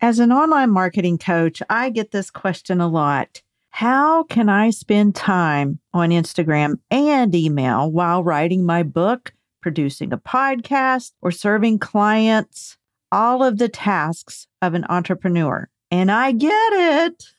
As an online marketing coach, I get this question a lot. How can I spend time on Instagram and email while writing my book, producing a podcast, or serving clients? All of the tasks of an entrepreneur. And I get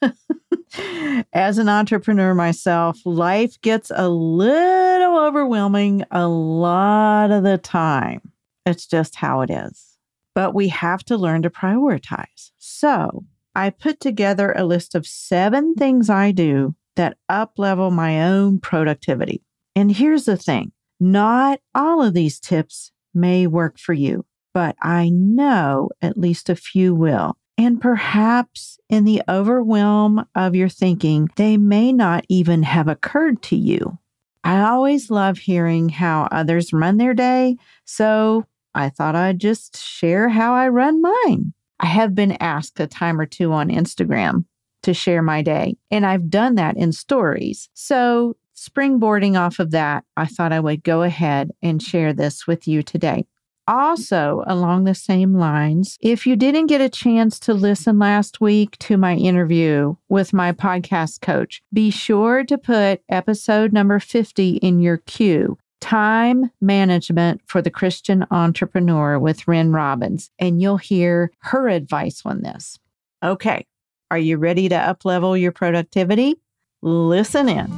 it. As an entrepreneur myself, life gets a little overwhelming a lot of the time. It's just how it is but we have to learn to prioritize. So I put together a list of seven things I do that uplevel my own productivity. And here's the thing not all of these tips may work for you, but I know at least a few will. And perhaps in the overwhelm of your thinking, they may not even have occurred to you. I always love hearing how others run their day. So I thought I'd just share how I run mine. I have been asked a time or two on Instagram to share my day, and I've done that in stories. So, springboarding off of that, I thought I would go ahead and share this with you today. Also, along the same lines, if you didn't get a chance to listen last week to my interview with my podcast coach, be sure to put episode number 50 in your queue Time Management for the Christian Entrepreneur with Ren Robbins, and you'll hear her advice on this. Okay, are you ready to uplevel your productivity? Listen in.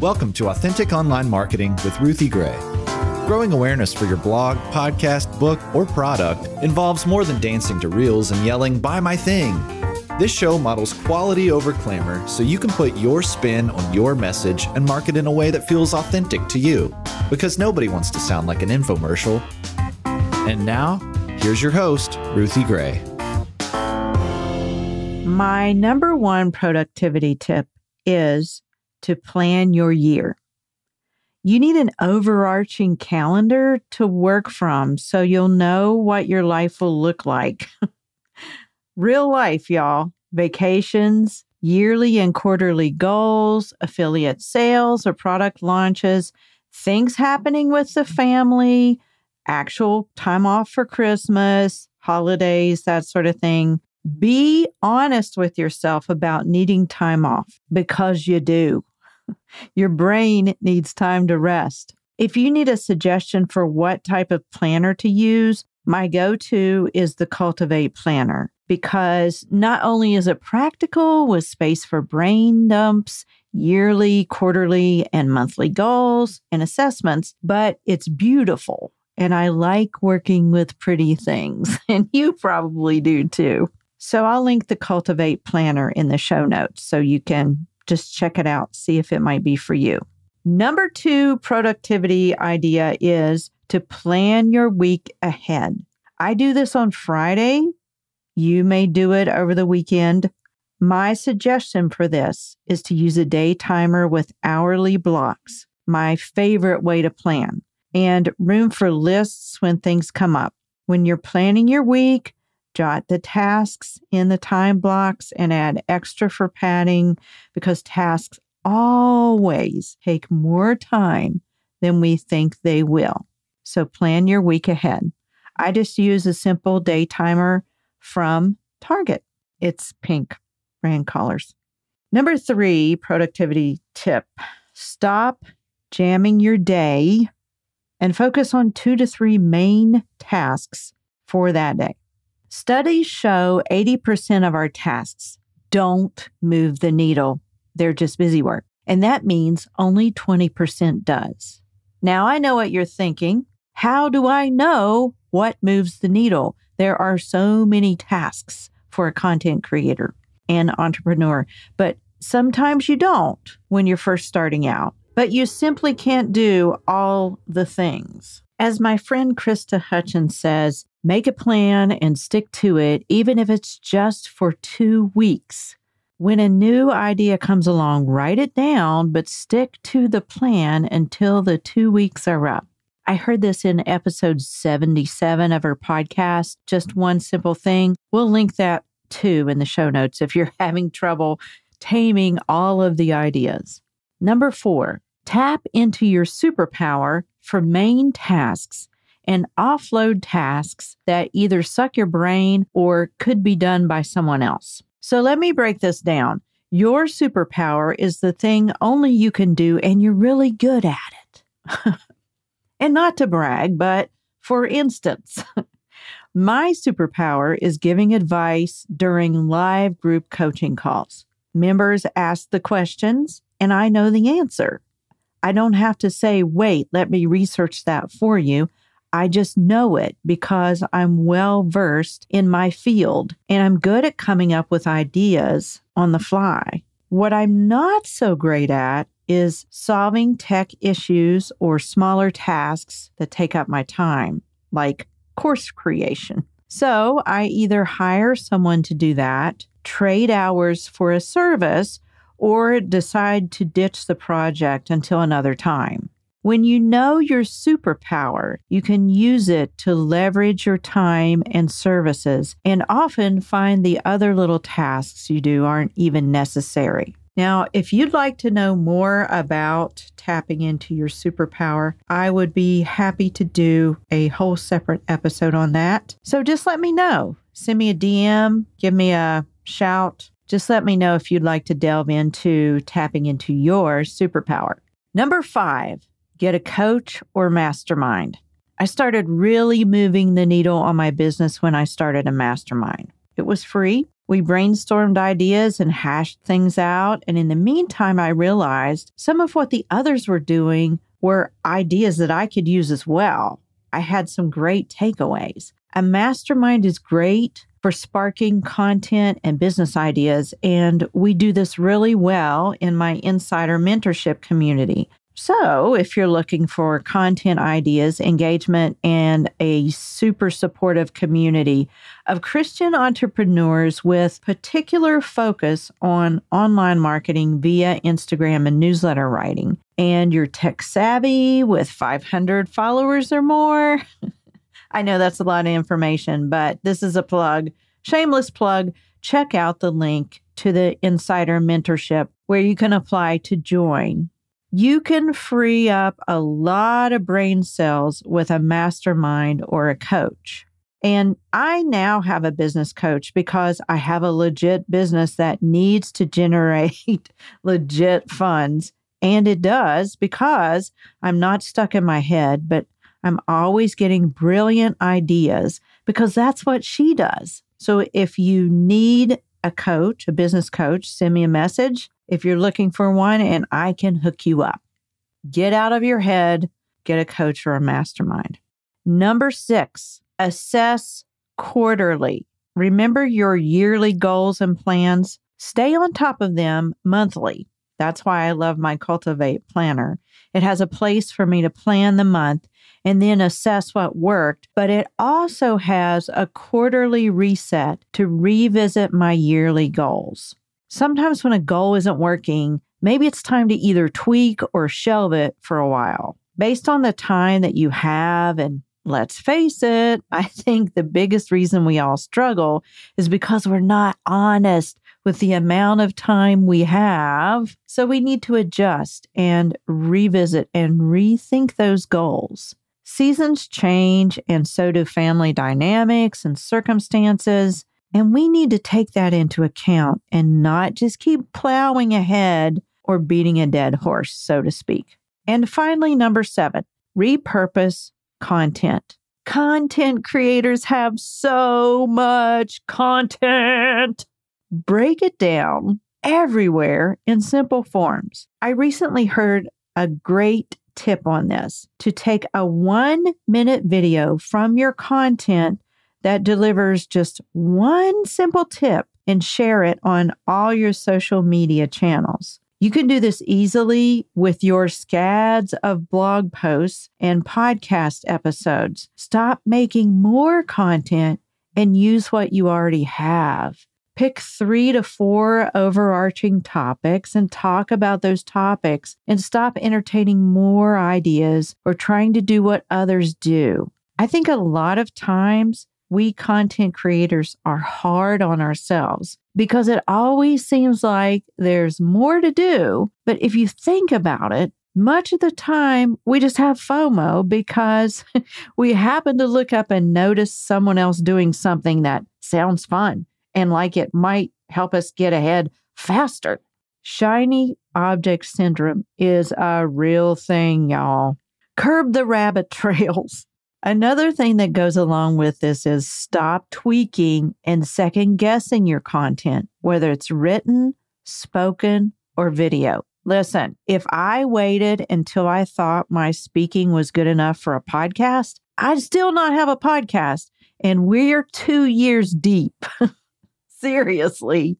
Welcome to Authentic Online Marketing with Ruthie Gray. Growing awareness for your blog, podcast, book, or product involves more than dancing to reels and yelling, Buy my thing. This show models quality over clamor so you can put your spin on your message and market in a way that feels authentic to you. Because nobody wants to sound like an infomercial. And now, here's your host, Ruthie Gray. My number one productivity tip is to plan your year. You need an overarching calendar to work from so you'll know what your life will look like. Real life, y'all. Vacations, yearly and quarterly goals, affiliate sales or product launches, things happening with the family, actual time off for Christmas, holidays, that sort of thing. Be honest with yourself about needing time off because you do. Your brain needs time to rest. If you need a suggestion for what type of planner to use, my go to is the Cultivate Planner because not only is it practical with space for brain dumps, yearly, quarterly, and monthly goals and assessments, but it's beautiful. And I like working with pretty things, and you probably do too. So I'll link the Cultivate Planner in the show notes so you can just check it out, see if it might be for you. Number two productivity idea is to plan your week ahead. I do this on Friday you may do it over the weekend. My suggestion for this is to use a day timer with hourly blocks, my favorite way to plan, and room for lists when things come up. When you're planning your week, jot the tasks in the time blocks and add extra for padding because tasks always take more time than we think they will. So plan your week ahead. I just use a simple day timer from Target. It's pink brand colors. Number three productivity tip stop jamming your day and focus on two to three main tasks for that day. Studies show 80% of our tasks don't move the needle, they're just busy work. And that means only 20% does. Now, I know what you're thinking. How do I know what moves the needle? There are so many tasks for a content creator and entrepreneur, but sometimes you don't when you're first starting out. But you simply can't do all the things. As my friend Krista Hutchins says, make a plan and stick to it, even if it's just for two weeks. When a new idea comes along, write it down, but stick to the plan until the two weeks are up. I heard this in episode 77 of her podcast, Just One Simple Thing. We'll link that too in the show notes if you're having trouble taming all of the ideas. Number four, tap into your superpower for main tasks and offload tasks that either suck your brain or could be done by someone else. So let me break this down. Your superpower is the thing only you can do, and you're really good at it. and not to brag, but for instance, my superpower is giving advice during live group coaching calls. Members ask the questions, and I know the answer. I don't have to say, wait, let me research that for you. I just know it because I'm well versed in my field and I'm good at coming up with ideas on the fly. What I'm not so great at is solving tech issues or smaller tasks that take up my time, like course creation. So I either hire someone to do that, trade hours for a service, or decide to ditch the project until another time. When you know your superpower, you can use it to leverage your time and services and often find the other little tasks you do aren't even necessary. Now, if you'd like to know more about tapping into your superpower, I would be happy to do a whole separate episode on that. So just let me know. Send me a DM, give me a shout. Just let me know if you'd like to delve into tapping into your superpower. Number five, get a coach or mastermind. I started really moving the needle on my business when I started a mastermind. It was free. We brainstormed ideas and hashed things out. And in the meantime, I realized some of what the others were doing were ideas that I could use as well. I had some great takeaways. A mastermind is great for sparking content and business ideas, and we do this really well in my insider mentorship community. So, if you're looking for content ideas, engagement, and a super supportive community of Christian entrepreneurs with particular focus on online marketing via Instagram and newsletter writing, and you're tech savvy with 500 followers or more, I know that's a lot of information, but this is a plug, shameless plug. Check out the link to the Insider Mentorship where you can apply to join you can free up a lot of brain cells with a mastermind or a coach. And I now have a business coach because I have a legit business that needs to generate legit funds. And it does because I'm not stuck in my head, but I'm always getting brilliant ideas because that's what she does. So if you need a coach, a business coach, send me a message if you're looking for one, and I can hook you up. Get out of your head, get a coach or a mastermind. Number six, assess quarterly. Remember your yearly goals and plans. Stay on top of them monthly. That's why I love my Cultivate planner. It has a place for me to plan the month and then assess what worked, but it also has a quarterly reset to revisit my yearly goals. Sometimes when a goal isn't working, maybe it's time to either tweak or shelve it for a while. Based on the time that you have, and let's face it, I think the biggest reason we all struggle is because we're not honest with the amount of time we have. So we need to adjust and revisit and rethink those goals. Seasons change, and so do family dynamics and circumstances. And we need to take that into account and not just keep plowing ahead or beating a dead horse, so to speak. And finally, number seven, repurpose content. Content creators have so much content. Break it down everywhere in simple forms. I recently heard a great tip on this to take a one minute video from your content that delivers just one simple tip and share it on all your social media channels. You can do this easily with your scads of blog posts and podcast episodes. Stop making more content and use what you already have. Pick three to four overarching topics and talk about those topics and stop entertaining more ideas or trying to do what others do. I think a lot of times we content creators are hard on ourselves because it always seems like there's more to do. But if you think about it, Much of the time, we just have FOMO because we happen to look up and notice someone else doing something that sounds fun and like it might help us get ahead faster. Shiny object syndrome is a real thing, y'all. Curb the rabbit trails. Another thing that goes along with this is stop tweaking and second guessing your content, whether it's written, spoken, or video. Listen, if I waited until I thought my speaking was good enough for a podcast, I'd still not have a podcast. And we're two years deep. Seriously,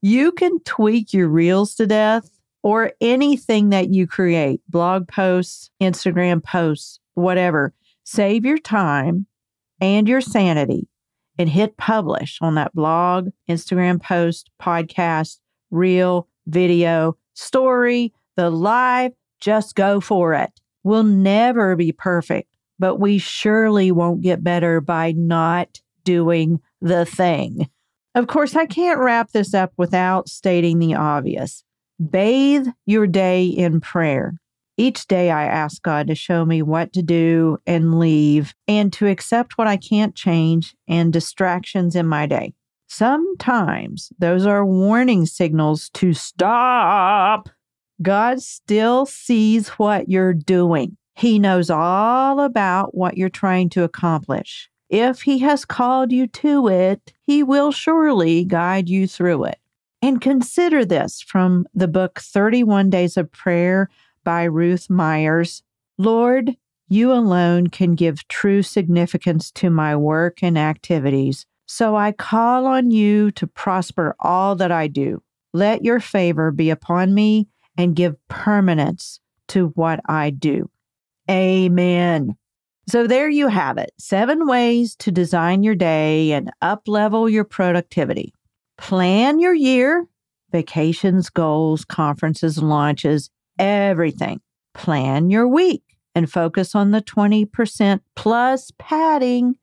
you can tweak your reels to death or anything that you create blog posts, Instagram posts, whatever. Save your time and your sanity and hit publish on that blog, Instagram post, podcast, reel, video, story, the live, just go for it. We'll never be perfect, but we surely won't get better by not doing the thing. Of course, I can't wrap this up without stating the obvious. Bathe your day in prayer. Each day, I ask God to show me what to do and leave, and to accept what I can't change and distractions in my day. Sometimes those are warning signals to stop. God still sees what you're doing. He knows all about what you're trying to accomplish. If He has called you to it, He will surely guide you through it. And consider this from the book 31 Days of Prayer by Ruth Myers Lord, you alone can give true significance to my work and activities. So I call on you to prosper all that I do. Let your favor be upon me and give permanence to what I do. Amen. So there you have it. Seven ways to design your day and up level your productivity. Plan your year, vacations, goals, conferences, launches, everything. Plan your week and focus on the 20% plus padding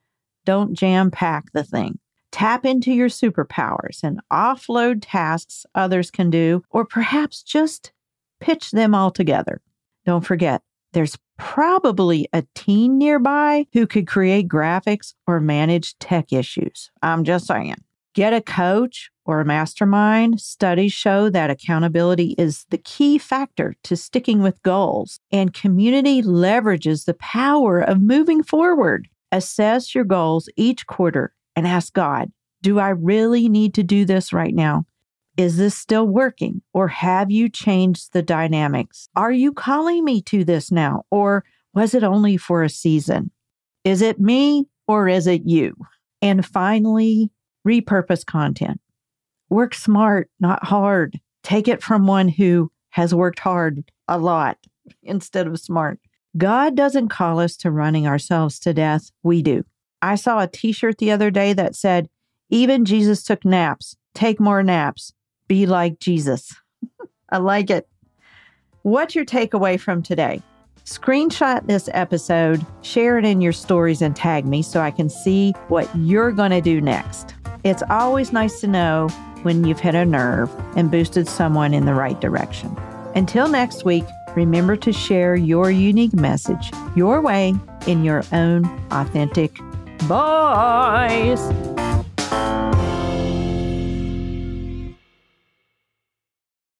don't jam pack the thing. Tap into your superpowers and offload tasks others can do, or perhaps just pitch them all together. Don't forget, there's probably a teen nearby who could create graphics or manage tech issues. I'm just saying. Get a coach or a mastermind. Studies show that accountability is the key factor to sticking with goals, and community leverages the power of moving forward. Assess your goals each quarter and ask God, do I really need to do this right now? Is this still working? Or have you changed the dynamics? Are you calling me to this now? Or was it only for a season? Is it me or is it you? And finally, repurpose content. Work smart, not hard. Take it from one who has worked hard a lot instead of smart. God doesn't call us to running ourselves to death. We do. I saw a t shirt the other day that said, Even Jesus took naps. Take more naps. Be like Jesus. I like it. What's your takeaway from today? Screenshot this episode, share it in your stories, and tag me so I can see what you're going to do next. It's always nice to know when you've hit a nerve and boosted someone in the right direction. Until next week, remember to share your unique message your way in your own authentic voice.